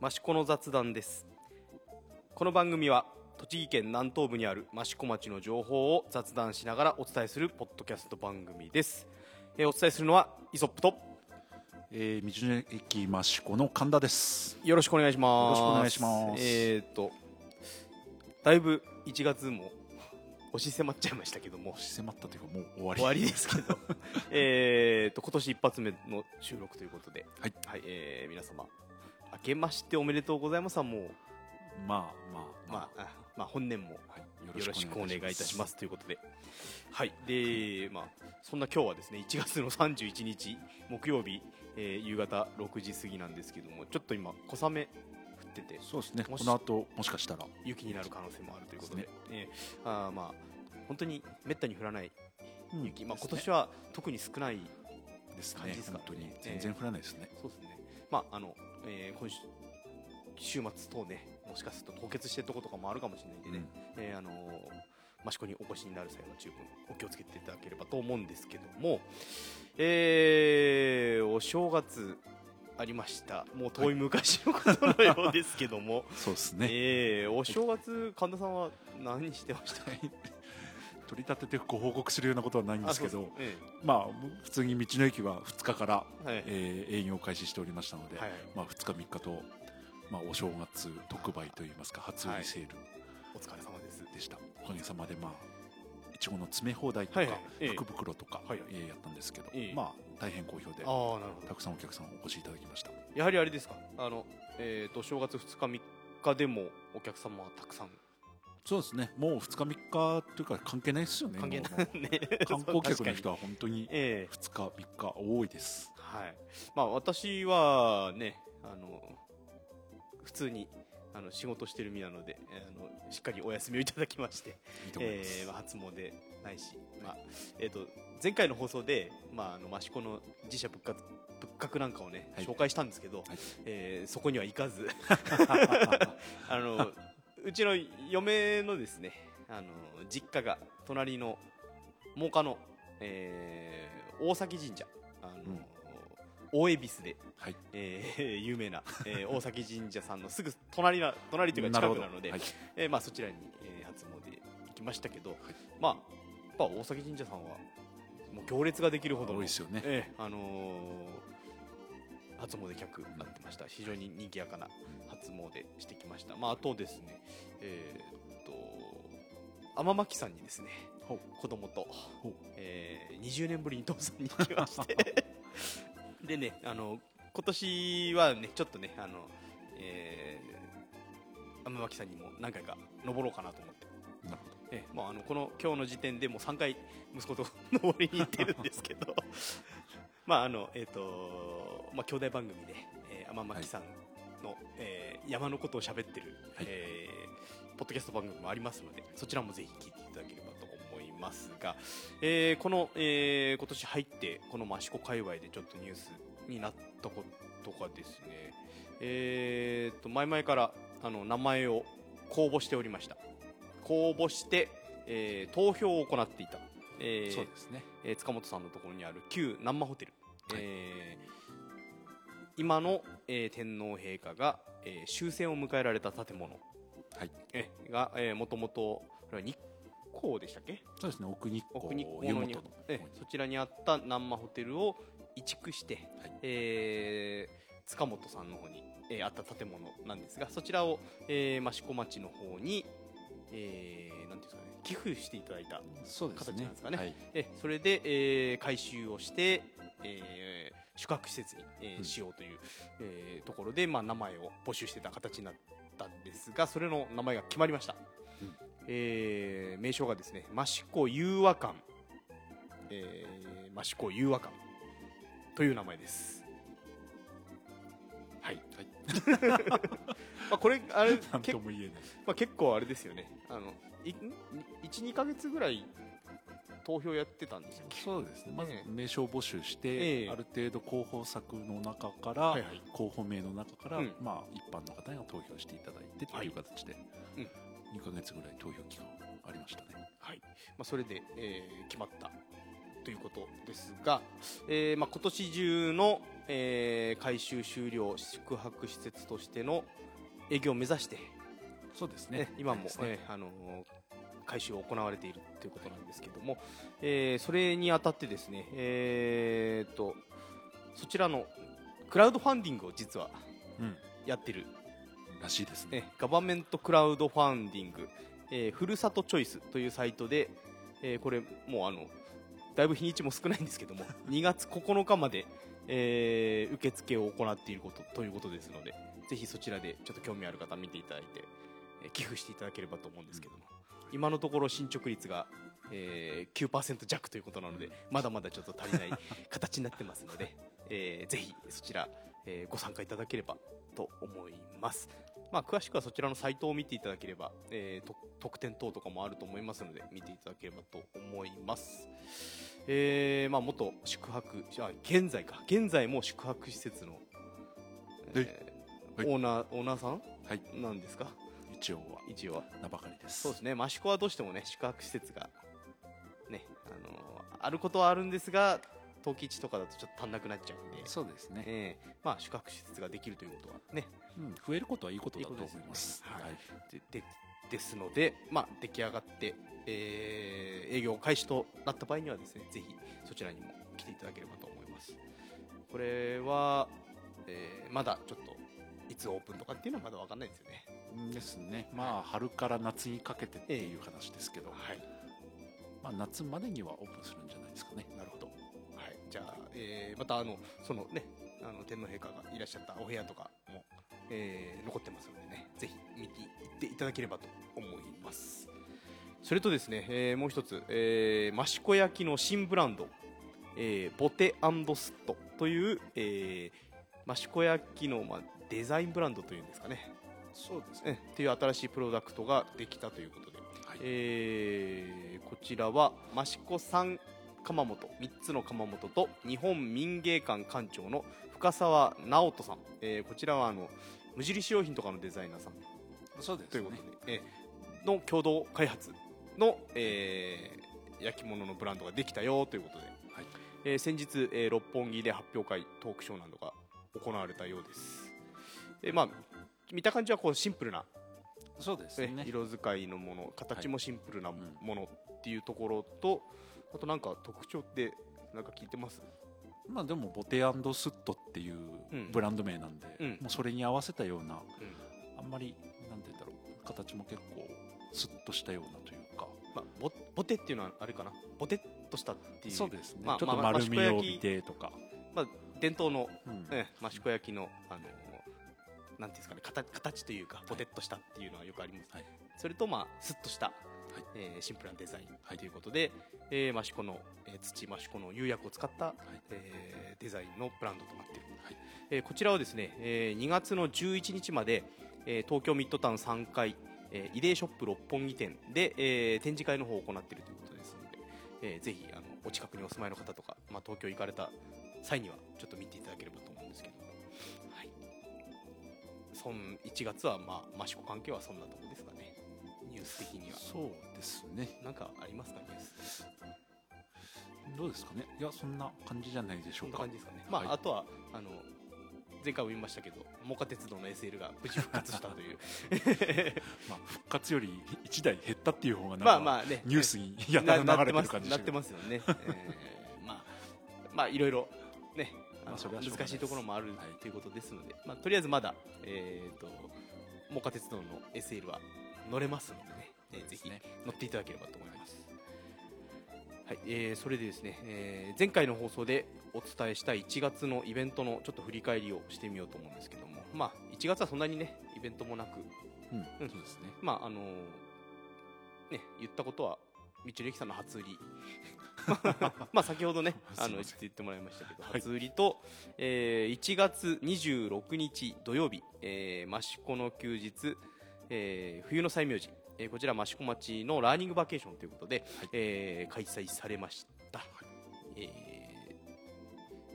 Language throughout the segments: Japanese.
益子の雑談です。この番組は栃木県南東部にある益子町の情報を雑談しながらお伝えするポッドキャスト番組です、えーお伝えするのはイソップとえー、道の駅益子の神田です。よろしくお願いします。よろしくお願いします。えー、っとだいぶ1月も押し迫っちゃいましたけども。迫ったというかもう終わり。終わりですけど。えーっと今年一発目の収録ということで。はい。はい、えー皆様明けましておめでとうございますはもうまあまあまあ、あまあ本年もはい、よろしくお願いいたします。ということで、はい、で、まあ、そんな今日はですね、1月の31日木曜日、えー夕方6時過ぎなんですけども、ちょっと今小雨降ってて、そうですね。この後もしかしたら。雪になる可能性もあるということで、でえーあーまあ本当にめったに降らない雪、まあ今年はは特に少ないです感じですかね。本当にええ全然降らないですね。そうですね。まああの、えー今週週末等ね、もしかすると凍結してるところとかもあるかもしれないんでね、えーあのー益子にお越しになる際は十分お気をつけていただければと思うんですけども、えーお正月ありました。もう遠い昔のことのようですけども、そうですね。えーお正月神田さんは何してました？か。取り立ててご報告するようなことはないんですけどあそう、えまあ普通に道の駅は2日から、えはいえー営業を開始しておりましたので、はいまあ2日3日とまあお正月特売といいますか初売りセールお疲れ様です。でした。おかげさまでまあいちごの詰め放題とか、はいはいええ福袋とか、はいはいえーやったんですけど、ええまあ大変好評でああなるほどた。くさんお客さんお越しいただきました。やはりあれですか？あのえっ、と正月2日3日でもお客様はたくさんそうですね。もう2日3日というか関係ないですよね。関係ないね。観光客のは人は本当にええ2日3日多いです。はい。まあ私はね、あの普通にあの仕事してる身なので、えーあのしっかりお休みをいただきまして、い。えーまあ初詣ないし、まあえっ、と前回の放送でまああの益子の自社仏閣仏閣なんかをね、はい紹介したんですけど、はいえーそこには行かず、あのうちの嫁のですね、あの実家が隣の真岡の、えー大崎神社、あのうん大恵比寿で、はい。えー 有名な、えー大崎神社さんのすぐ隣な隣というか近くなので、はいえーまあ、そちらに、えー初詣行きましたけど、いまあ、やっぱ大崎神社さんはもう行列ができるほどの多いですよね。ええあのー初詣客になってました。非常に賑やかな初詣してきました、まあ、あとですねえーっと天巻さんにですね子供とえー20年ぶりに父さんに行きまして。でねあの今年はねちょっとねあの、えー、天巻さんにも何回か登ろうかなと思って。なるほど。ええもうあのこの今日の時点でもう3回息子と 登りに行ってるんですけどまああのえっ、とまあ兄弟番組で、えー、天巻さんの、えー山のことを喋ってる、はい。えーポッドキャスト番組もありますのでそちらもぜひ聞いていただければと思いますが、えーこの、えー今年入ってこの益子界隈でちょっとニュースになったことがですねえー、と前々からあの名前を公募しておりました。公募して、えー投票を行っていた、えーそうですね。えー塚本さんのところにある旧南満ホテル、はい。えー今の、えー天皇陛下が、えー終戦を迎えられた建物、はい。えーが、えー、もともとこれは日光でしたっけ？そうですね。奥日光奥日光ののえーそちらにあった南満ホテルを移築して、はい。えー塚本さんの方に、えーあった建物なんですがそちらを、えー益子町の方に、えーなんていうんですかね寄付していただいた形なんですかね。はい。えそれで、えー改修をして、えー宿泊施設に、えーうん。しようという、えーところで、まあ、名前を募集してた形になったんですがそれの名前が決まりました、うん。えー名称がですね益子融和館、えー、益子融和館。という名前です。はい、はい。まあ、これあれ なんけとも言えない。まあ、結構あれですよね。あの12か月ぐらい投票やってたんですよ。そうですね。まずええ。名称募集して、ええ。ある程度候補作の中から、はいはい。候補名の中から、うん。まあ一般の方が投票していただいてっていう形で、うん。2ヶ月ぐらい投票期間ありましたね。はい。まあ、それで、えー決まったということですが、えーまあ、今年中の、えー改修終了宿泊施設としての営業を目指して、そうですね。ね。今も、ね。えーあのー改修が行われているということなんですけども、えーそれにあたってですね、えー、とそちらのクラウドファンディングを実はうん。やってるらしいですね。えガバメントクラウドファンディング、えーふるさとチョイスというサイトで、えーこれもうあのだいぶ日にちも少ないんですけども 2月9日まで、えー受付を行っていることということですのでぜひそちらでちょっと興味ある方見ていただいて、えー寄付していただければと思うんですけども、今のところ進捗率が、えー9%弱ということなのでまだまだちょっと足りない形になってますので、えーぜひそちら、えーご参加いただければと思います。まあ、詳しくはそちらのサイトを見ていただければ、えーと特典等とかもあると思いますので見ていただければと思います。えーまあ、元宿泊あ現在か現在も宿泊施設の、えーはいオーナーオーナーさんはい。なんですか？一応は一応は名ばかりです。そうですね益子はどうしてもね宿泊施設がねあのーあることはあるんですが陶器地とかだとちょっと足んなくなっちゃうんで、そうですね。えーまあ、宿泊施設ができるということはねうん。増えることはいいことだと思いいいことまですはい。ででですので、まあ、出来上がって、えー営業開始となった場合にはですねぜひそちらにも来ていただければと思いますこれは、えーまだちょっといつオープンとかっていうのはまだ分かんないですよねですね。まあ春から夏にかけてっていう話ですけど、はい。まあ夏までにはオープンするんじゃないですかね。なるほど、はい、じゃあ、えーまたあのそのねあの天皇陛下がいらっしゃったお部屋とかも、えー残ってますのでねぜひ見に行っていただければと思います。それとですね、えーもう一つ、えー、益子焼の新ブランド、えーボテスットという、えー、益子焼の、まあ、デザインブランドというんですかねそうですえっていう新しいプロダクトができたということで。はい。えーこちらは益子三窯元3つの窯元と日本民芸館館長の深澤直人さん、えーこちらはあの無印良品とかのデザイナーさん。そうですということで、えーの共同開発の、えー焼き物のブランドができたよということで、はい。えー先日、えー六本木で発表会トークショーなどが行われたようです、えーまあ、見た感じはこうシンプルな。そうですね。ね。色使いのもの。形もシンプルなうんものっていうところと、あとなんか特徴ってなんか聞いてます？まあでもボテスットっていううん。ブランド名なんで、うん。もうそれに合わせたような、うん。あんまりなんて言うんだろう形も結構スッとしたようなというか、まあ、ボボテっていうのはあれかな？ボテっとしたっていう。そうですね、まあちょっとまあ丸みを帯びてとか、まあ、伝統の、うん。ね、益子焼きのあのなんていうんですかね形形というかボテっとしたっていうのはよくあります、はい。それとまあスッとした、えーシンプルなデザインとい。うことで、えー益子の、えー土益子の釉薬を使った、えーデザインのブランドとなっている、はい。えーこちらはですね、えー2月の11日まで、えー東京ミッドタウン3階、えー、イデーショップ六本木店で、えー展示会の方を行っているということですので、えーぜひあのお近くにお住まいの方とか、まあ、東京行かれた際にはちょっと見ていただければとそん1月は、まあ、益子関係はそんなところですかね。ニュース的には。そうですね。なんかありますかニュース？どうですかね。いやそんな感じじゃないでしょうか。感じですかね、まあはい。あとはあの前回も言いましたけどモカ鉄道の SL が無事復活したという。まあ、復活より1台減ったっていう方がまあまあね。ニュースにやたら流れてる感じななってますよね、えーまあまあいろいろね難しいところもあるはいということですので、まあ、とりあえずまだ、えー、とモカ鉄道の SL は乗れますのでね、えーぜひね乗っていただければと思います、はいえーそれでですね、えー前回の放送でお伝えした1月のイベントのちょっと振り返りをしてみようと思うんですけども、まあ、1月はそんなにねイベントもなく、うんうん。そうですね。まああのね、言ったことは道の駅さんの初売り まあ先ほどね あの言ってもらいましたけど、はい。初売りと、えー1月26日土曜日、えー、益子の休日、えー冬の祭明寺、えーこちら益子町のラーニングバケーションということで、えー開催されました、えー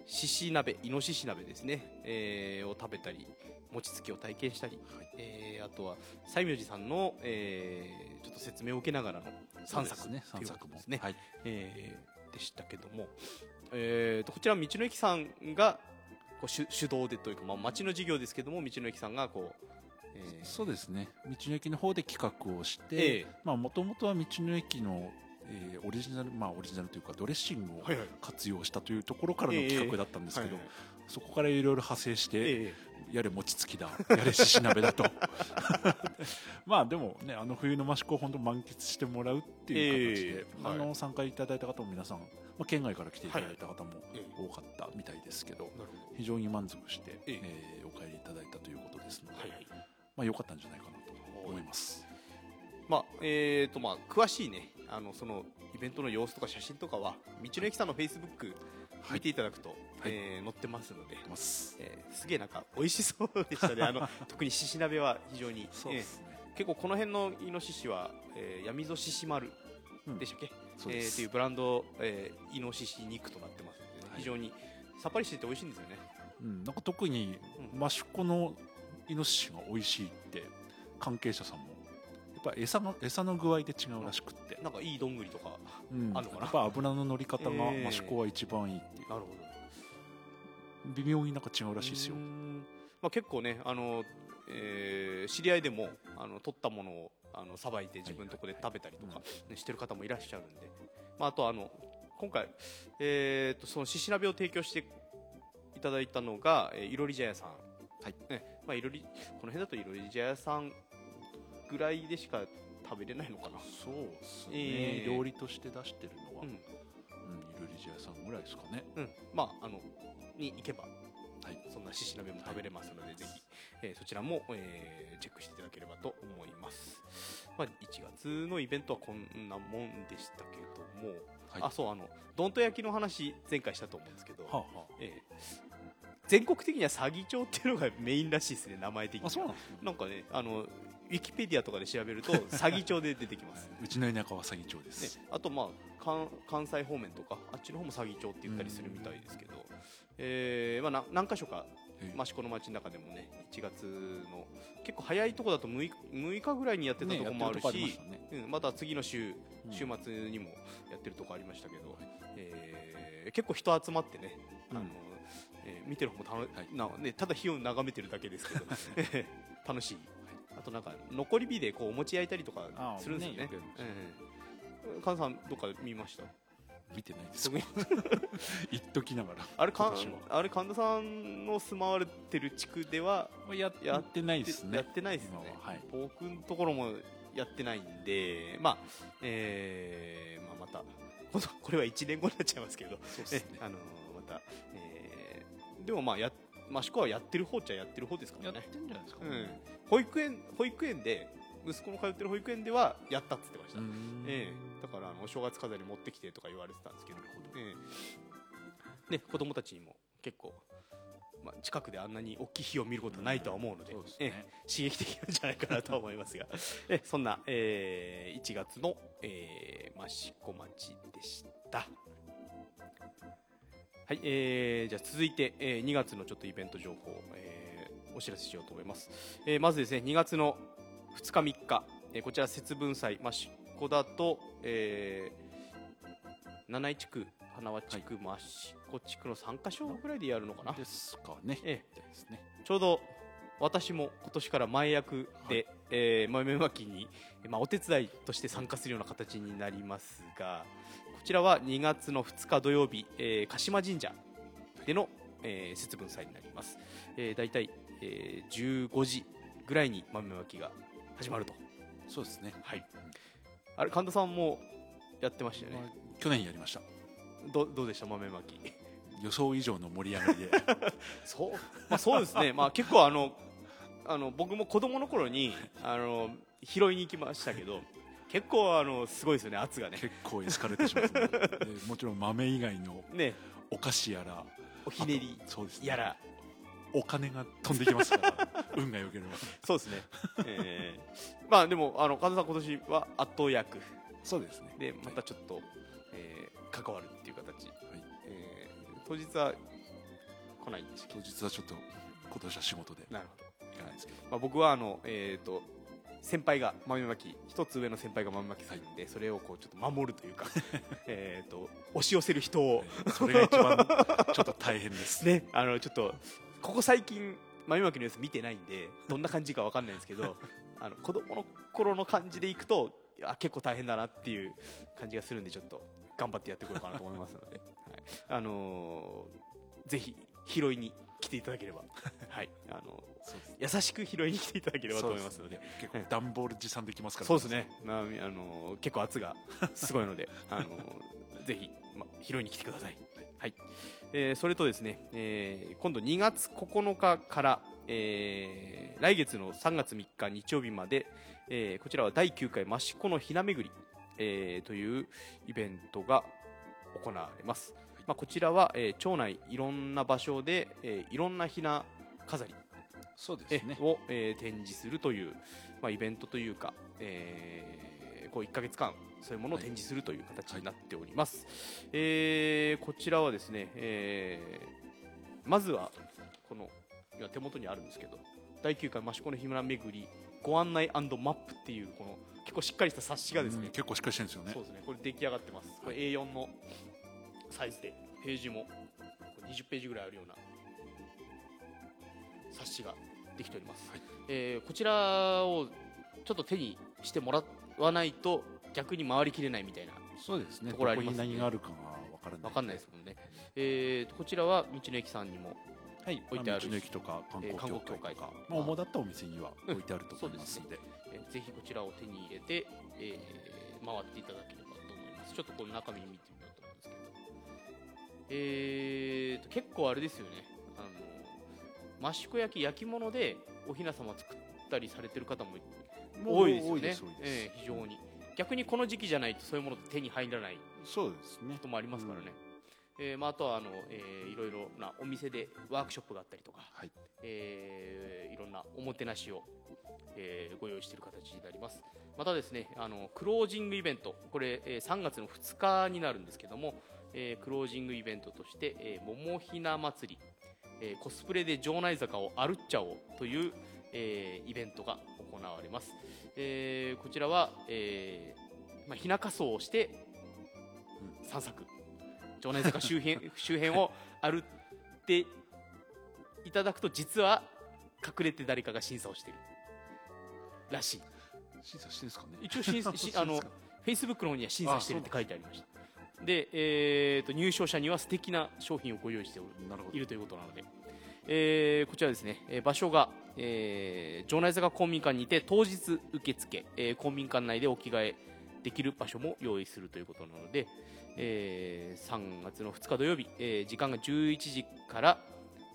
獅子鍋イノシシ鍋ですね、えーを食べたり餅つきを体験したり、えーあとは西明寺さんの、えーちょっと説明を受けながらの3作ね3というこ作ですね、はい。えーでしたけども、えー、とこちら道の駅さんがこう主主導でというか、まあ、町の事業ですけども道の駅さんがこう、えーそうですね。道の駅の方で企画をしてもともとは道の駅の、えーオリジナルまあオリジナルというかドレッシングを活用したというところからの企画だったんですけど、そこからいろいろ派生して、えやれ餅つきだ。やれしし鍋だと。まあでもねあの冬の益子を本当満喫してもらうっていう形で、ええはい。あの参加いただいた方も皆さん、まあ、県外から来ていただい。た方もええ多かったみたいですけど、なるほ非常に満足して、ええ。えーお帰りいただいたということですので、どはいはい。まあ良かったんじゃないかなと思います。まあえーとまあ、詳しいねあのそのイベントの様子とか写真とかは道の駅さんのフェイスブックはい。見ていただくと、はいえー載ってますので、えーすげえなんか美味しそうでしたね。あの 特に獅子鍋は非常に、そうですね、えー結構この辺のイノシシは、えー、闇ぞ獅子丸うん。でしたっけ、そうです。えーっていうブランド、えーイノシシ肉となってますのでね、はい。非常にさっぱりしてて美味しいんですよね。うん、なんか特にうん。益子のイノシシが美味しいって関係者さんもやっぱ餌の餌の具合で違うらしくって、なんかいいどんぐりとかうん、あるのかな？やっぱ油の乗り方がええ益子は一番いいっていう、なるほ微妙になんか違うどらしいですよ。まあ、結構ねあの、えー知り合いでもあの取ったものをあのさばいて自分のとこで食べたりとか、ねしてる方もいらっしゃるんで、まあ、あとあの今回、えー、とその獅子鍋を提供していただいたのが、えーいろり茶屋さん、はい。ねまあ、いろりこの辺だといろり茶屋さんぐらいでしか食べれないのかな、そうですね、ええ料理として出してるのは、ううんん、いろり茶屋さんぐらいですかね。うん。まああのに行けばはい。そんな獅子鍋も食べれますので、ぜひ、えーそちらも、えーチェックしていただければと思います、まあ、1月のイベントはこんなもんでしたけども、はい。あそうあのどんと焼きの話前回したと思うんですけど、はあはえー全国的には詐欺町っていうのがメインらしいですね名前的にそうなんですね。なんかねあのウィキペディアとかで調べると 詐欺町で出てきます、うちの田舎は詐欺町です、ね、あとまあ関関西方面とかあっちの方も詐欺町って言ったりするみたいですけど、えーまあ、な何箇所かええ。益子の街の中でもね1月の結構早いとこだと 6, 6日ぐらいにやってたねとこもあるし、まうん、また次の週うん。週末にもやってるとこありましたけど、えー結構人集まってね、あのうんえー見てる方も楽、はい。なね、ただ火を眺めてるだけですけど 楽しい。あとなんか残り火でこうお餅焼いたりとかするんですよね。ねよくやるんさんどっかで見ました？見てないです。特に言っときながら。あれかあれ神田さんの住まわれてる地区ではまあやややってないですね。やってないですね。今は。はい。僕のところもやってないんでまあえーまあ、また これは1年後になっちゃいますけど。そうですね。えあのまた、えーでもまあや益子はやってる方っちゃやってる方ですからね。やってんじゃないですかうん、保育園保育園で息子の通ってる保育園ではやったっつってました、うん。ええだからあのお正月飾り持ってきてとか言われてたんですけど、ええね、子供たちにも結構、まあ、近くであんなに大きい火を見ることはないとは思うので,、そうですえね。え刺激的なんじゃないかなとは思いますが。ええそんな、えー1月の、えー、益子町でした。はい、えー、じゃあ続いて、えー2月のちょっとイベント情報、えーお知らせしようと思います。えーまずですね、2月の2日3日、えーこちら節分祭、益子だと、えー、七井地区、花輪地区、益子地区の3か所ぐらいでやるのかな。ですかね。えみたいですね。ちょうど私も今年から前役で、えー豆まきに、まあ、お手伝いとして参加するような形になりますがこちらは2月の2日土曜日、えー鹿島神社での、えー節分祭になります、えー、大体、えー15時ぐらいに豆まきが始まると。そうですね。はいあれ神田さんもやってましたよね？まあ去年やりました。どどうでした？豆まき。予想以上の盛り上がりで。そう、まあ、そうですね、まあ、結構あのあの僕も子供の頃にあの拾いに行きましたけど結構あのすごいですよね圧がね。結構エスカレートしますね。でもちろん豆以外のね。お菓子やらおひねりやらお金が飛んできますから。運が良ければ。そうですね、えーまあでもあの神田さん今年は圧倒役。そうですね。でまたちょっと、えー関わるっていう形、はい。えー当日は来ないんでし当日はちょっと今年は仕事で。けなるほど。行かないですけど。まあ、僕はあの、えー、と先輩が豆まき一つ上の先輩が豆まきするんで、それをこうちょっと守るというか えーと押し寄せる人を、それが一番ちょっと大変です。ねあのちょっとここ最近豆まきの様子見てないんで どんな感じかわかんないんですけどあの子供の頃の感じでいくとあ結構大変だなっていう感じがするんでちょっと頑張ってやっていこうかなと思いますので、はい、あのーぜひ拾いに来ていただければ、はい、あのそうです。優しく拾いに来ていただければと思いますので。結構段ボール持参できますから。そうですね、まあ、あの結構圧がすごいので、あのぜひ、ま、拾いに来てください。はいえーそれとですね、えー今度2月9日から、えー来月の3月3日日曜日まで、えーこちらは第9回益子のひな巡り、えーというイベントが行われます。まあ、こちらは、えー町内いろんな場所で、えーいろんなひな飾りえそうですねを、えー展示するという、まあ、イベントというか、えーこう1ヶ月間そういうものを展示するという形になっております、えーこちらはですね、えーまずはこの今手元にあるんですけど第9回益子の日村巡りご案内マップっていうこの結構しっかりした冊子がですねうん、結構しっかりしてるんですよね。そうですね。これ出来上がってます。これ A4 のサイズでページもこれ20ページぐらいあるような冊子ができております、はい。えーこちらをちょっと手にしてもらわないと逆に回りきれないみたいなそうですね。ところありますね。どこに何があるかがわからない。わかんないですもんね、えーとこちらは道の駅さんにもはい。置いてある道の駅とか観光協会か、あまあ、主だったお店には置いてあると思いますんで,、えーぜひこちらを手に入れて、えー回っていただければと思います。ちょっとこの中身見てみようと思うんですけど。えーと結構あれですよね。あの益子焼き焼き物でお雛様作ったりされてる方も多いですよね。えー非常に逆にこの時期じゃないとそういうものって手に入らないそうですね。こともありますからね、えーまあ、あとはあの、えーいろいろなお店でワークショップがあったりとか、はい。えーいろんなおもてなしを、えーご用意している形になります。またですねあのクロージングイベントこれ、えー3月の2日になるんですけども、えークロージングイベントとして、えー、桃ひな祭り、えーコスプレで城内坂を歩っちゃおうという、えーイベントが行われます、えーこちらは、えーまあ、ひな仮装をして散策。城内坂 周辺周辺を歩っていただくと実は隠れて誰かが審査をしている。らしい。審査してるんですかね？一応審査 しあのフェイスブックの方には審査してるって書いてありました。で、えーと入賞者には素敵な商品をご用意しておる。いるということなので、えーこちらですね、えー場所が、えー城内坂公民館にて当日受付、えー公民館内でお着替えできる場所も用意するということなので、えー3月の2日土曜日、えー時間が11時から、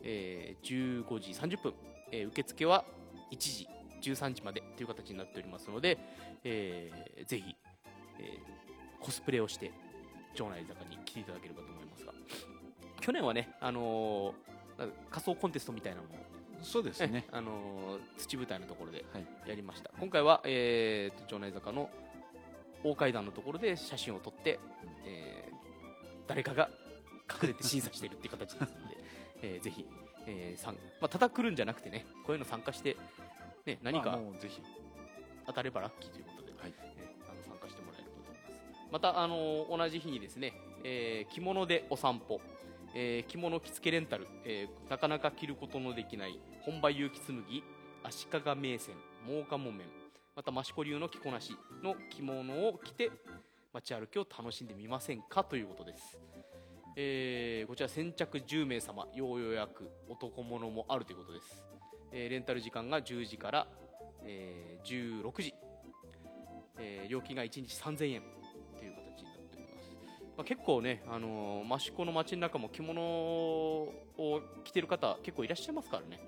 えー15時30分、えー受付は1時13時までという形になっておりますので、えーぜひ、えーコスプレをして城内坂に来ていただければと思いますが去年はね、あのー仮装コンテストみたいなものも、そうですね。あのー土舞台のところではい。やりました。今回は、えーと城内坂の大階段のところで写真を撮って、えー誰かが隠れて審査しているっていう形ですので、えーぜひ、えーさんまあ、ただ来るんじゃなくてねこういうの参加して、ね、何まあか当たればラッキーということで、はい。えーあの参加してもらえればと思います。また、あのー同じ日にですね、えー着物でお散歩、えー着物着付けレンタル、えーなかなか着ることのできない本場結城紬足利名線真岡木綿また益子流の着こなしの着物を着て街歩きを楽しんでみませんか？ということです、えーこちら先着10名様要予約男物もあるということです、えーレンタル時間が10時から、えー16時、えー料金が1日3000円。まあ、結構ね、あのー益子の街の中も着物を着てる方結構いらっしゃいますからね。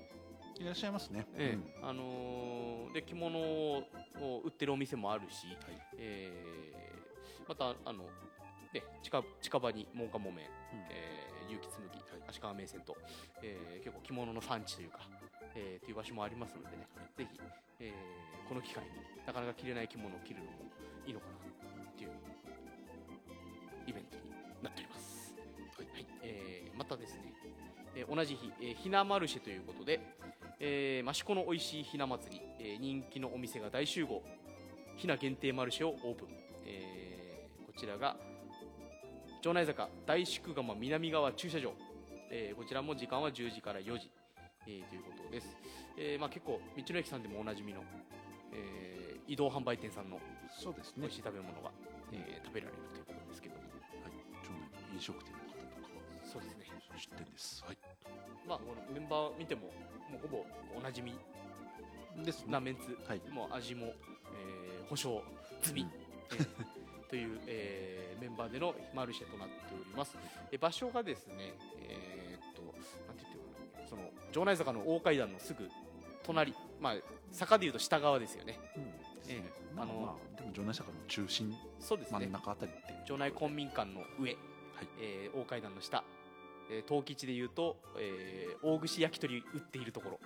いらっしゃいますね、えうん。えあのーで着物を売ってるお店もあるし、えーまたあの、ね、近近場に真岡木綿、うん。えー、結城紬、足利名線と、えー結構着物の産地というか、えーという場所もありますのでね、ぜひ、えーこの機会になかなか着れない着物を着るのもいいのかなたですね、えー同じ日、えーひなマルシェということで、えー、益子の美味しいひな祭り、えー人気のお店が大集合。ひな限定マルシェをオープン、えーこちらが城内坂大宿釜南側駐車場、えーこちらも時間は10時から4時、えーということです、えーまあ、結構道の駅さんでもおなじみの、えー移動販売店さんのそうですね。美味しい食べ物が、えー食べられるということですけども。はい。町内の飲食店は出店です。はい。まあこのメンバー見てももうほぼおなじみですなメンツ、はい。もう味も、えー保証済み、うん。えーという、えーメンバーでのマルシェとなっております、え場所がですねえーっとなんて言ってるかなその城内坂の大階段のすぐ隣まあ坂でいうと下側ですよね。うん。ええあのまあまあでも城内坂の中心そうですね。真ん中あたりって城内公民館の上、えー大階段の下、えー東吉でいうと、えー大串焼き鳥売っているところ、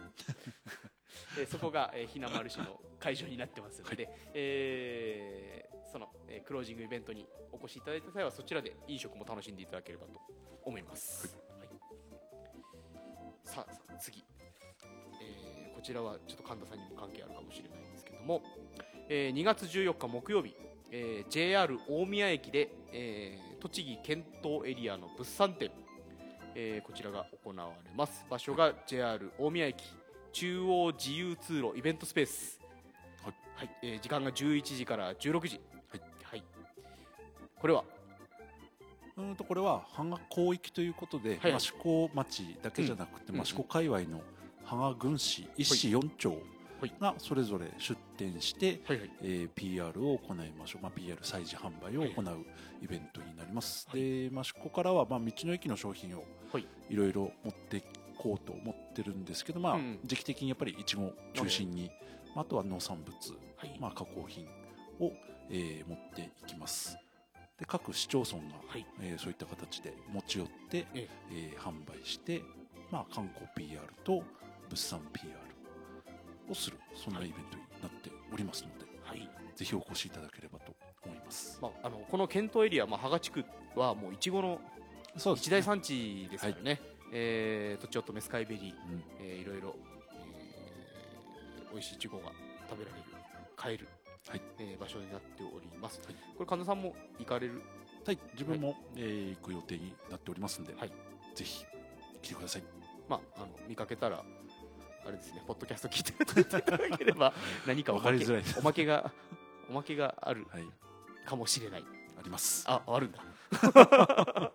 えーそこが、えー、ひなまるしの会場になってますので、えーその、えークロージングイベントにお越しいただいた際はそちらで飲食も楽しんでいただければと思います、はい。さあさあ次、えーこちらはちょっと神田さんにも関係あるかもしれないんですけども、えー2月14日木曜日、えー JR 大宮駅で、えー栃木県東エリアの物産展、えーこちらが行われます。場所が JR 大宮駅中央自由通路イベントスペース。はい、はい。えー時間が11時から16時。はい、はい、これは？うーんとこれは芳賀広域ということで、はい。益子町だけじゃなくて、うん。益子界隈の芳賀郡市一市四町はい。がそれぞれ出店して、はいはい。えー PR を行いましょう、まあ、PR 催事販売を行うイベントになります、はい。で益子からは、まあ、道の駅の商品をはい。いろいろ持っていこうと思ってるんですけど、まあうん。時期的にやっぱりいちご中心に、まああとは農産物、はい。まあ、加工品を、えー持っていきます。で各市町村が、はい。えーそういった形で持ち寄って、ええ。えー販売して、まあ、観光 PR と物産 PR をするそんなイベントになっておりますので、はい。ぜひお越しいただければと思います。まあ、あのこの県東エリア、まあ、芳賀地区はもういちごのそう一大産地ですからね、えーとちおとめスカイベリー、うん。えーいろいろ、えー美味しいいちごが食べられる買える、はい。えー場所になっております、これ神田さんも行かれる？はい、自分も、えー行く予定になっておりますので、はい。ぜひ来てください。まあ、あの見かけたらあれですねポッドキャスト聞いていただければ 何かおまけわかりづらい。ですおまけがおまけがあるはい、かもしれない。あります。ああるんだ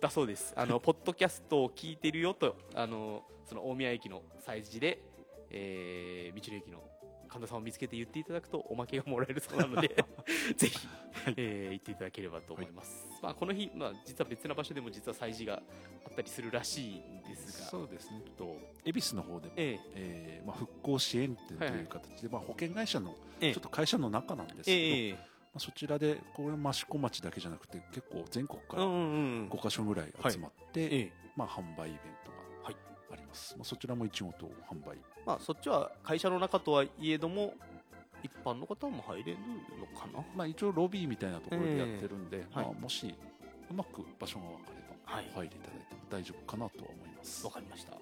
だそうです。あのポッドキャストを聞いてるよとあのその大宮駅の催事で、えー道の駅の神田さんを見つけて言っていただくとおまけがもらえるそうなので ぜひ、えー行っていただければと思います、まあ、この日、まあ、実は別な場所でも実は催事があったりするらしいんですがそうですね、と恵比寿の方でも、ええ。えーまあ、復興支援店とはいはい。いう形で、まあ、保険会社のええ。ちょっと会社の中なんですけど、ええまあ、そちらでこれ益子町だけじゃなくて結構全国からうんうんうん。5か所ぐらい集まって、ええまあ、販売イベントはいがあります、まあ、そちらもいちごと販売。まあ、そっちは会社の中とはいえども一般の方も入れるのかな？まあ、一応ロビーみたいなところでやってるんで、まあ、はい。もしうまく場所が分かれば、入りいただいても大丈夫かなとは思います。わかりました、はい。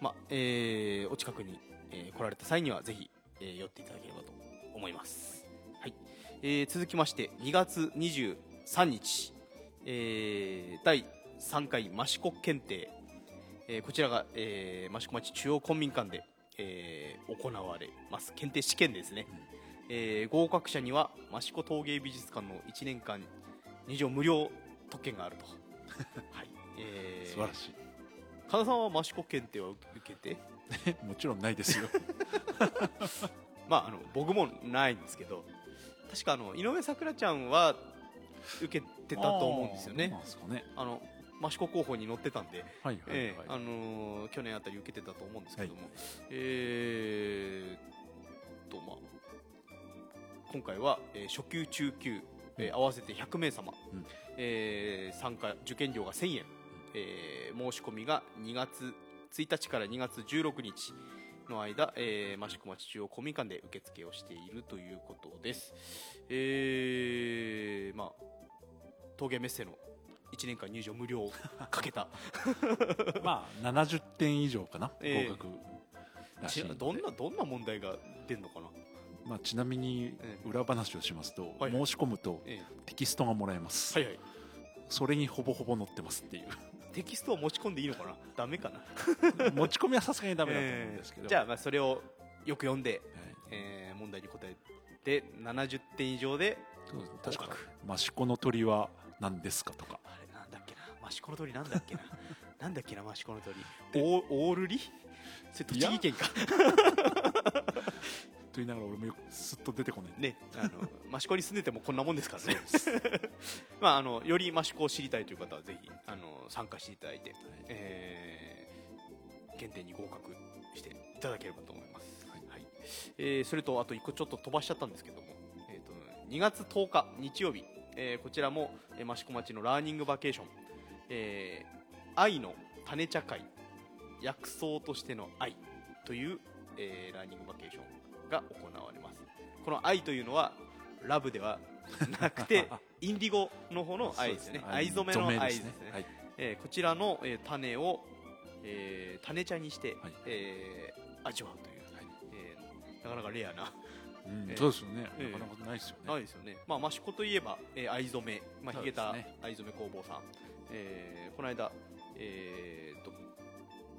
まあえーお近くに、えー来られた際にはぜひ、えー寄っていただければと思います、はいえー続きまして2月23日、えー第3回益子検定、えーこちらが、えー益子町中央公民館で、えー行われます検定試験ですね、えー合格者には益子陶芸美術館の1年間入場無料特権があると、はい。えー素晴らしい。神田さんは益子検定は受けて？もちろんないですよ。まああの僕もないんですけど確かあの井上咲楽ちゃんは受けてたと思うんですよね。あすかね。あの益子候補に乗ってたんで、はいはいはい、ええあのー去年あたり受けてたと思うんですけども、えーっとまあ今回は、えー初級中級、えー合わせて100名様、うん。えー参加受験料が1000円、えー申し込みが2月1日から2月16日の間、えー、益子町中央公民館で受付をしているということです。えーまあ、陶芸メッセの1年間入場無料をかけた。まあ70点以上かな、ええ合格どんなどんな問題が出るのかな、まあ、ちなみにええ。裏話をしますと、はい申し込むとえテキストがもらえます、えはいはい。それにほぼほぼ載ってますっていうテキストを持ち込んでいいのかな？ダメかな？持ち込みはさすがにダメだと思うんですけど、えーじゃあまあそれをよく読んで、はい。えー問題に答えて70点以上で確か益子の鳥は何ですかとか。あれなんだっけな？益子の鳥なんだっけな？なんだっけな益子の鳥？オーオールリ？それ栃木県か と言いながら俺もよくすっと出てこない。ねあの 益子に住んでてもこんなもんですからね。まああのより益子を知りたいという方はぜひあの参加していただいて、えー検定に合格していただければと思います、はい。えーそれとあと1個ちょっと飛ばしちゃったんですけども、えー、と2月10日日曜日、えーこちらも、えー益子町のラーニングバケーション、えー愛の種茶会。薬草としての愛という、えーラーニングバケーションが行われます。この愛というのはラブではなくて インディゴの方の愛ですね。藍染めの愛ですね。はい。えーこちらの、えー種を、えー種茶にして、はい。えー味わうという、えーなかなかレアな、うんええそうですよね、ええなかなかないですよね。ないですよね、まあ、益子といえば、えー藍染め、まあ、ヒゲタですね。藍染め工房さん、えーこの間、えーっと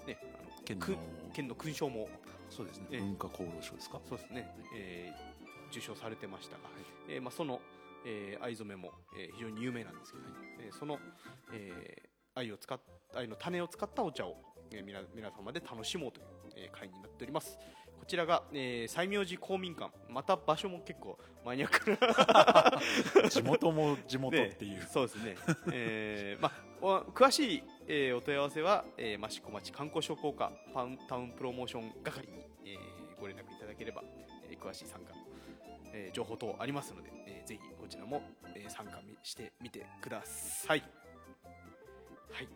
ね、あの県のく県の勲章もそうですね、ええ。文化功労賞ですか？そうですね、えー受賞されてましたが、えーまあ、その、えー藍染めも、えー非常に有名なんですけど、えーその、えー藍を使っ藍の種を使ったお茶を、えー、皆皆様で楽しもうという、えー会になっております。こちらが、えー西明寺公民館。また場所も結構マニアックな 地元も地元っていう、ねそうですね、えーまあ、お詳しい、えーお問い合わせは、えー、益子町観光商工課タウンタウンプロモーション係に、えーご連絡いただければ、えー詳しい参加の、えー情報等ありますので、えーぜひこちらも、えー参加してみてください。はい、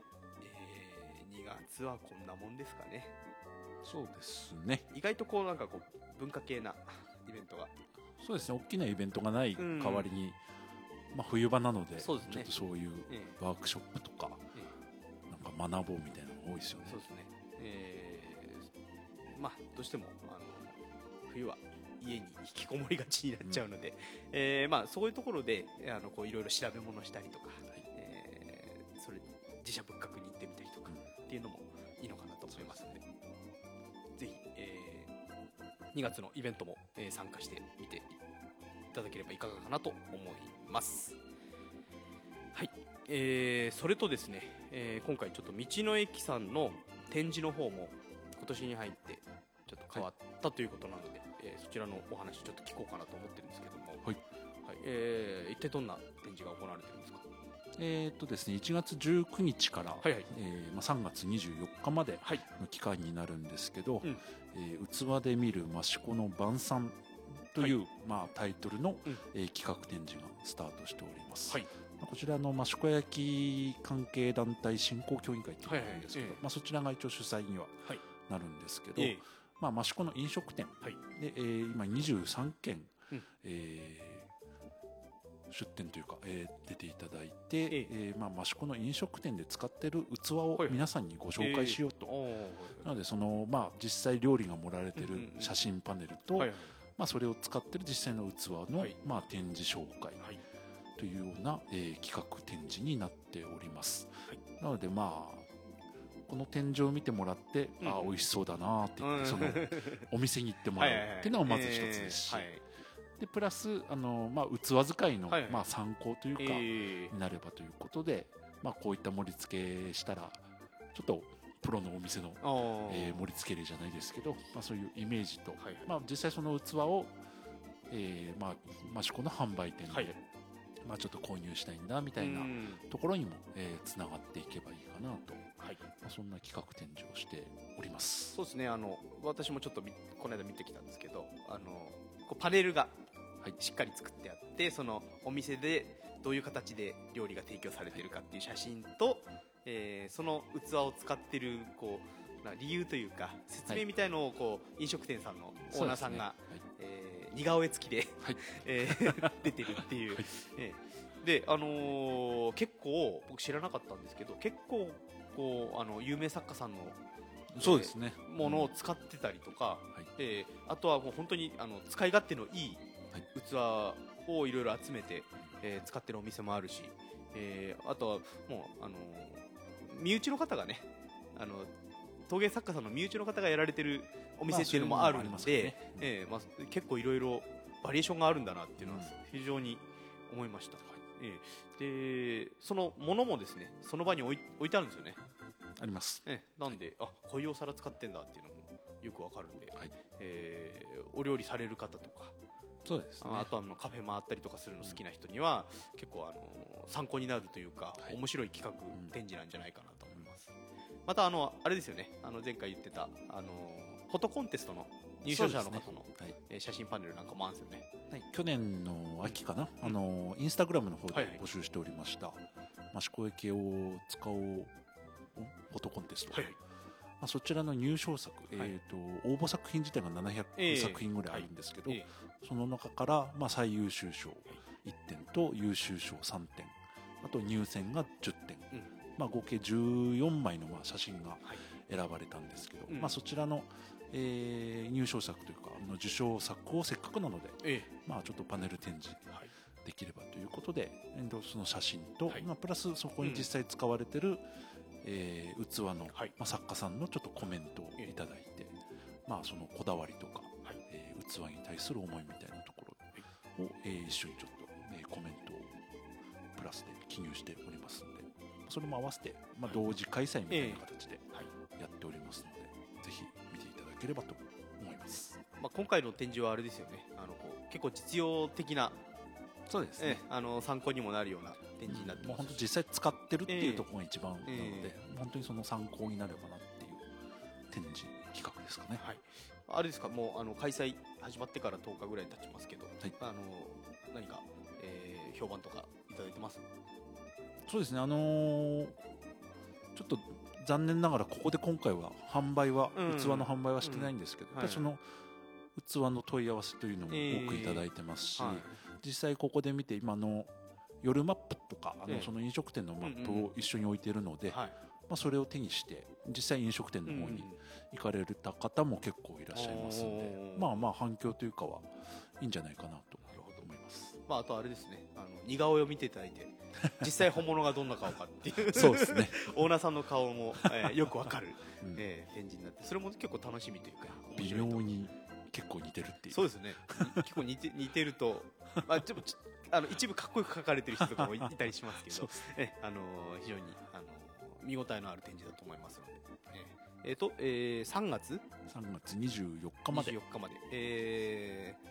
えー2月はこんなもんですかね。そうですね。意外とこうなんかこう文化系な イベントが。そうですね。大きなイベントがないうん。代わりに、まあ、冬場なのでね。ちょっとそういうえワークショップとか、なんか学ぼうみたいなのが多いですよね。そうですね、えーまあどうしてもあの冬は家に引きこもりがちになっちゃうので、えーまあ、そういうところであのこういろいろ調べ物したりとか、えーそれ自社仏閣に行ってみたりとかっていうのもいいのかなと思いますのでぜひ、え2月のイベントも、えー参加してみていただければいかがかなと思います。はい、えーそれとですね、えー今回ちょっと道の駅さんの展示の方も今年に入ってちょっと変わったということなので、えーそちらのお話ちょっと聞こうかなと思ってるんですけども、はい。はい。えー一体どんな展示が行われてるんですか？えーっとですね1月19日から、はいはい。えーまあ、3月24日まではい。の期間になるんですけど「うん。えー器で見る益子の晩餐」という、まあ、タイトルの、うん。えー企画展示がスタートしております、はい。まあこちらの益子焼関係団体振興協議会っていうのがあるんですけど、はいはい。ええ。まあ、そちらが一応主催にははい。なるんですけど、えまあ、益子の飲食店。はい。で、えー今23件、うん。えー出店というか、えー出ていただいて、ええ。えーまあ、益子の飲食店で使ってる器をはい皆さんにご紹介しようと、おーなのでその、まあ、実際料理が盛られてる写真パネルと、はい。まあ、それを使ってる実際の器の、はい。まあ、展示紹介はい。というような、えー企画展示になっております、はい。なのでまあこの展示を見てもらって、うん。ああ美味しそうだなって言って、そのうん お店に行ってもらう。っていうのがまず一つですし、えーはい。でプラスあの、まあ、器使いの、はいはい。まあ、参考というか、えー。になればということで、まあ、こういった盛り付けしたらちょっとプロのお店の、えー盛り付け例じゃないですけど、まあ、そういうイメージと、はいまあ、実際その器を、えーまあ、益子の販売店で、はい。まあ、ちょっと購入したいんだみたいなうん。ところにもつな、繋がっていけばいいかなと、はい。まあ、そんな企画展示をしております。そうですね。あの私もちょっとみこの間見てきたんですけどあのこうパネルがはい。しっかり作ってあってそのお店でどういう形で料理が提供されてるかっていう写真と、えーその器を使ってるこうな理由というか説明みたいのをこう飲食店さんのオーナーさんが、そうですねえー似顔絵付きで、はい。えー 出てるっていう、はい。えーであのー結構僕知らなかったんですけど結構こうあの有名作家さんのそうですね。ものを使ってたりとか、はい。えーあとはもう本当にあの使い勝手のいいはい。器をいろいろ集めて、えー使ってるお店もあるし、えーあとはもう、あのー身内の方がねあの陶芸作家さんの身内の方がやられてるお店っていうのもあるのもありますよね。えーまあ、結構いろいろバリエーションがあるんだなっていうのはうん。非常に思いました、えーでそのものもですねその場に置い置いてあるんですよねあります。ええなんで、あこういうお皿使ってんだっていうのもよくわかるんで、はい。えーお料理される方とか、そうですね。ああとはあのカフェ回ったりとかするの好きな人には、結構あの参考になるというか、はい。面白い企画、ん。展示なんじゃないかなと思います。またあのあれですよね、あの前回言ってたあのフォトコンテストの入賞者の方の、ね。はい。えー写真パネルなんかもあるんですよね。はい、去年の秋かな、あのインスタグラムの方ではいはい。募集しておりました、益子駅を使おうフォトコンテスト、はい。まあ、そちらの入賞作、はい。えー、と応募作品自体が700ええ。作品ぐらいあるんですけど、えその中から、まあ、最優秀賞1点と優秀賞3点あと入選が10点、えうん。まあ、合計14枚のまあ写真がはい。選ばれたんですけど、うん。まあ、そちらの、えー入賞作というかあの受賞作をせっかくなので、えまあ、ちょっとパネル展示できればということで、えーとその写真と、はい。まあ、プラスそこに実際使われてる、えー器の、はい。まあ、作家さんのちょっとコメントをいただいて、まあ、そのこだわりとか、はい。えー器に対する思いみたいなところを、えー一緒にちょっと、えーコメントをプラスで記入しておりますのでそれも合わせて、まあ、同時開催みたいな形ではい。やっておりますので、ぜひ見ていただければと思います。まあ、今回の展示はあれですよね。あのこう結構実用的な、そうですええあの参考にもなるような展示になってもう本当実際使ってるっていええうところが一番なので、え本当にその参考になればなっていう展示企画ですかね。はい、あれですか、もうあの開催始まってから10日ぐらい経ちますけど、はい。あの何か、えー評判とかいただいてます？そうですね、あのーちょっと残念ながらここで今回は販売は、うん。器の販売はしてないんですけど、うん。やっぱりその器の問い合わせというのも多くいただいてますし、はい。実際ここで見て今の夜マップとかあのええ。その飲食店のマップを一緒に置いているので、はい。まあ、それを手にして実際飲食店の方に行かれた方も結構いらっしゃいますんでまあまあ反響というかはいいんじゃないかなと思います。まあ、あとあれですね。あの似顔絵を見ていただいて 実際本物がどんな顔かっていう。そうですね、オーナーさんの顔も、えーよくわかる、うん。えー展示になってそれも結構楽しみというか面微妙に結構似てるっていう。そうですね。結構似て 似てると、まあ、ちょっとちあの一部かっこよく描かれてる人とかもいいたりしますけど えあの非常にあの見応えのある展示だと思いますので、ええ。ーとえー3月？3月24日まで。24日まで、えー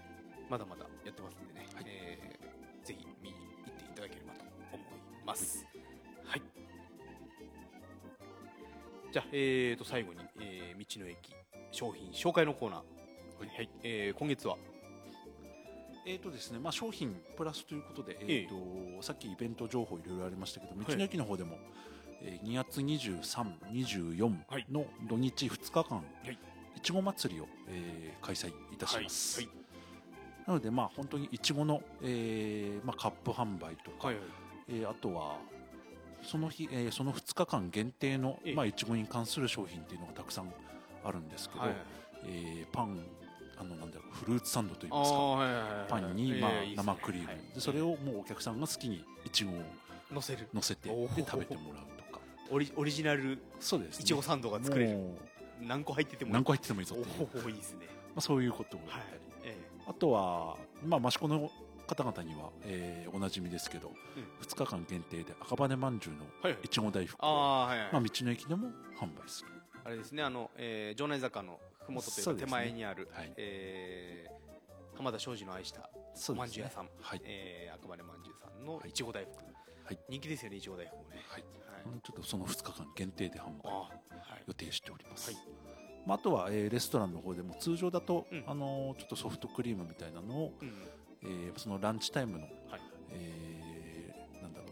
まだまだやってますんでね、はい。えーぜひ見に行っていただければと思います。はい。じゃあ、えー、と最後に、えー道の駅商品紹介のコーナー、はい。えー今月は、えーとですねまあ、商品プラスということで、ええ。ーとさっきイベント情報いろいろありましたけどい。道の駅の方でも、えー2月23、24はい。の土日2日間、い。いちご祭りを、えー開催いたします、はい。なのでまあ本当にいちごの、えーまあ、カップ販売とか、はいはい。えーあとはその日、えーその2日間限定のええ。まあいちごに関する商品っていうのがたくさんあるんですけど、はい。えーパンあのなんだろうフルーツサンドといいあますかーはいはいはいはい。パンに、まあえーいいですね。生クリーム、はい。でそれをもうお客さんが好きにいちごを乗せる。乗せてで食べてもらうとか。オリオリジナルそうですね。いちごサンドが作れる。も何個入ってても。う何個入っててもいいぞおっていう、まおいいですね。あ、そういうことをやはいったり、えあとは、まあ、益子の方々には、えーおなじみですけど、2日間限定で赤羽まんじゅうのはいはい。いちご大福あを、あはいはい、まあ、道の駅でも販売する。あれですね、あの、えー、城内坂のとというか手前にある、はい。えー浜田庄司の愛したそうまんじゅう屋さん、はい、えー、赤羽まんじゅうさんのはい。いちご大福、はい。人気ですよね、いちご大福もね。はい。はい。ちょっとその2日間限定で販売予定しております、はい。まあ、あとは、えーレストランの方でも通常だと、うん。あのーちょっとソフトクリームみたいなのを、うん。えーそのランチタイムの、はい。えー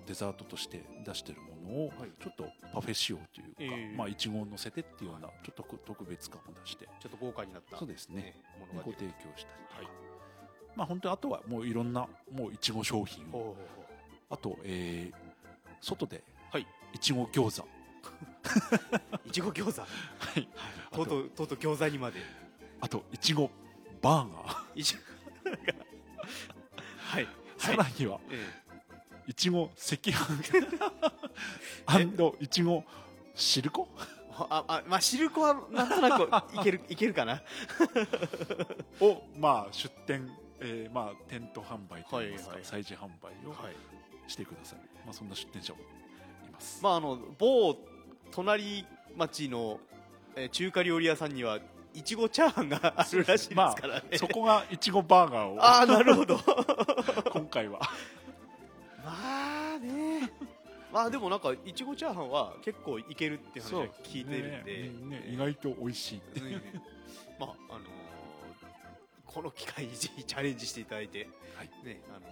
デザートとして出してるものを、はい。ちょっとパフェ仕様というか、えーまあ、いちごを乗せてっていうような、ちょっと特特別感を出してちょっと豪華になった、そうですね。ものがご提供したりとか、はい。まあ本当にあとはもういろんなもういちご商品を。あと、えー外ではい。いちご餃子。いちご餃子、はい。とうとうとうとう餃子にまで。あといちごバーガー、いちはい。さらにはえいちご赤飯。いちごシルコ？えああまあシルコはなんとなくいける いけるかな。をまあ出店、えーまあ店頭販売といいますか、はいはい催事販売をはい。してくださる、まあそんな出店者もいます、まああの某隣町の、えー中華料理屋さんにはいちごチャーハンがあるらしいですからね、そこがいちごバーガーを。ああなるほど。今回はまあね。まあでもなんかいちごチャーハンは結構いけるっていう話は聞いてるんで、ねね意外と美味しい。ってうん。まああのーこの機会にぜひチャレンジしていただいて、はい。ねあの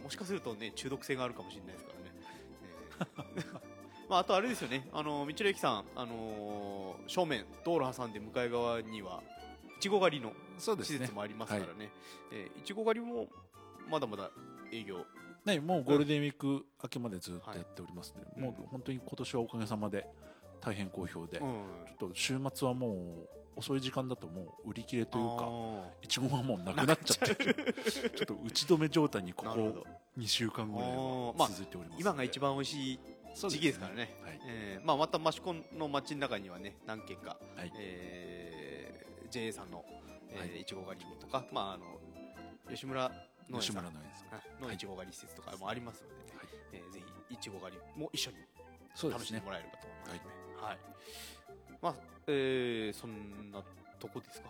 ーもしかするとね中毒性があるかもしれないですからね、えー まああとあれですよね。あのー道の駅さんあのー正面道路挟んで向かい側にはいちご狩りの施設もありますからね。えーいちご狩りもまだまだ営業ね、もうゴールデンウィーク明けまでずっとやっておりますので、はいもう本当に今年はおかげさまで大変好評で、うちょんっと週末はもう遅い時間だともう売り切れというかあいちごがもうなくなっちゃってちょっと打ち止め状態にここーなるほど2週間ぐらい続いておりますので、今が一番美味しい時期ですからね。はい。えーまあ、また益子の街の中にはね何軒か、はい。えー JA さんの、えーはい。いちご狩りとか、まあ、あの吉村農園吉さん村のやつはい。ちご狩り施設とかもありますのでね、はい。えーぜひいちご狩りも一緒に楽しんでもらえればと思いますね。はい、まあえーそんなとこですか？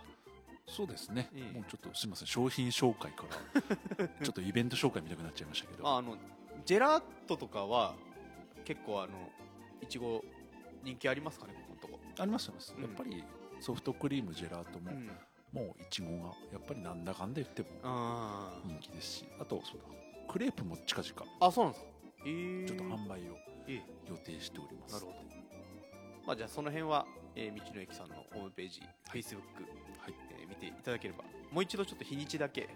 そうですね、ええ。もうちょっとすみません商品紹介から ちょっとイベント紹介見たくなっちゃいましたけど、まあ、あのジェラートとかは結構あのいちご人気ありますかねここのとこ、ありますやっぱりソフトクリームジェラートも、うん、もういちごがやっぱりなんだかんだ言っても人気ですしあとそうだクレープも近々あそうなんですか。えー、ちょっと販売をええ予定しております。なるほど。まあ、じゃあその辺は、えー道の駅さんのホームページ、はい。Facebook、はい。えー見ていただければ、もう一度ちょっと日にちだけ、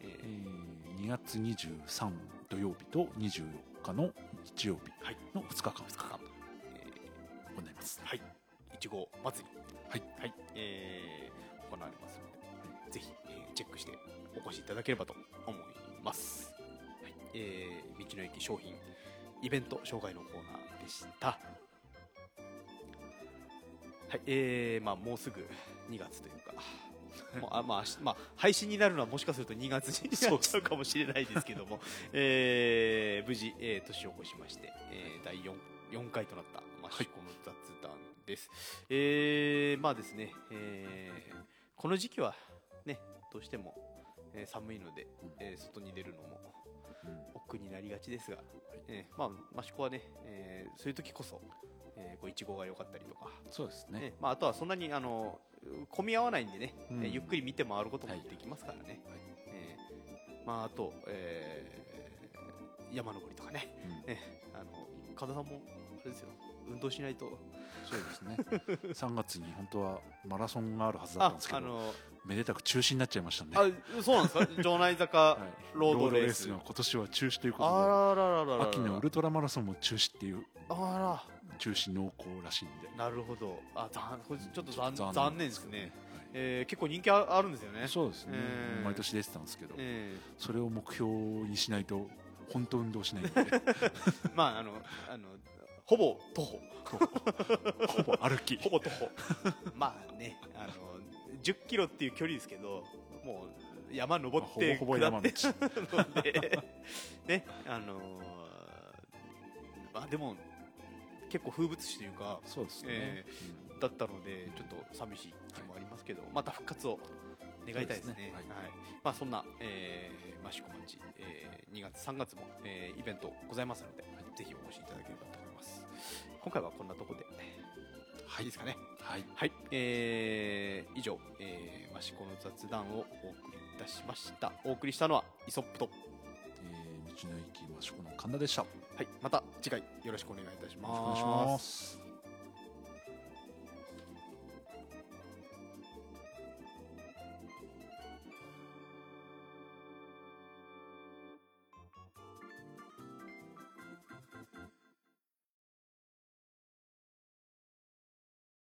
ええーー2月23土曜日と24日の日曜日はい。の2日間2日間、え行います。ーはい、いちご祭り、はい。はい。えー行われますので、ぜひ、えーチェックしてお越しいただければと思います。はいえー道の駅商品イベント紹介のコーナーでした。はい、えー、まあもうすぐ2月というか、もうあまあ、しまあ、配信になるのはもしかすると2月になっちゃうかもしれないですけども、えー無事、えー年を越しまして、えー第 4, 4回となった、まあ、はいこの雑談です。えーまあですね、えーこの時期はね、どうしても、えー寒いので、えー外に出るのも億劫になりがちですが、えーまあ、益子はね、えーそういう時こそ、えーこういちごが良かったりとか、そうですね。ねまあ、あとはそんなにあの混み合わないんでね、うん。えーゆっくり見て回ることもはい。できますからね、はい。えーまあ、あと、えー山登りとかね、うん。ねあの神田さんもあれですよ。運動しないとそうですね。3月に本当はマラソンがあるはずだったんですけどあのめでたく中止になっちゃいましたんで、あそうなんですか？城内坂はい。ロードレース。が今年は中止ということあららららららで秋のウルトラマラソンも中止っていうあ中止濃厚らしいんで。らなるほど。あこれちょっと残残残念ですね。はい。えー結構人気ああるんですよね。そうですね、えー。毎年出てたんですけど、えそれを目標にしないと本当運動しないんで。ー まああのあのほぼ徒歩ほぼ。歩き。ほぼ徒歩。まあねあの10キロっていう距離ですけどもう山登ってほぼほぼ山道。で ねあのーまあでも結構風物詩というかそうですね、えだったのでちょっと寂しい気もありますけど、また復活を願いたいですね。すね。ははい。いまあ、そんな、えー、益子町、えー、2月3月も、えーイベントございますので、ぜひお越しいただければと今回はこんなところで、はい。いいですかね？はい。はい、えー、以上、えー、益子の雑談をお送りいたしました。お送りしたのはイソップと。えー道の駅益子の神田でした。よはい。また次回よろしくお願いいたします。お願いします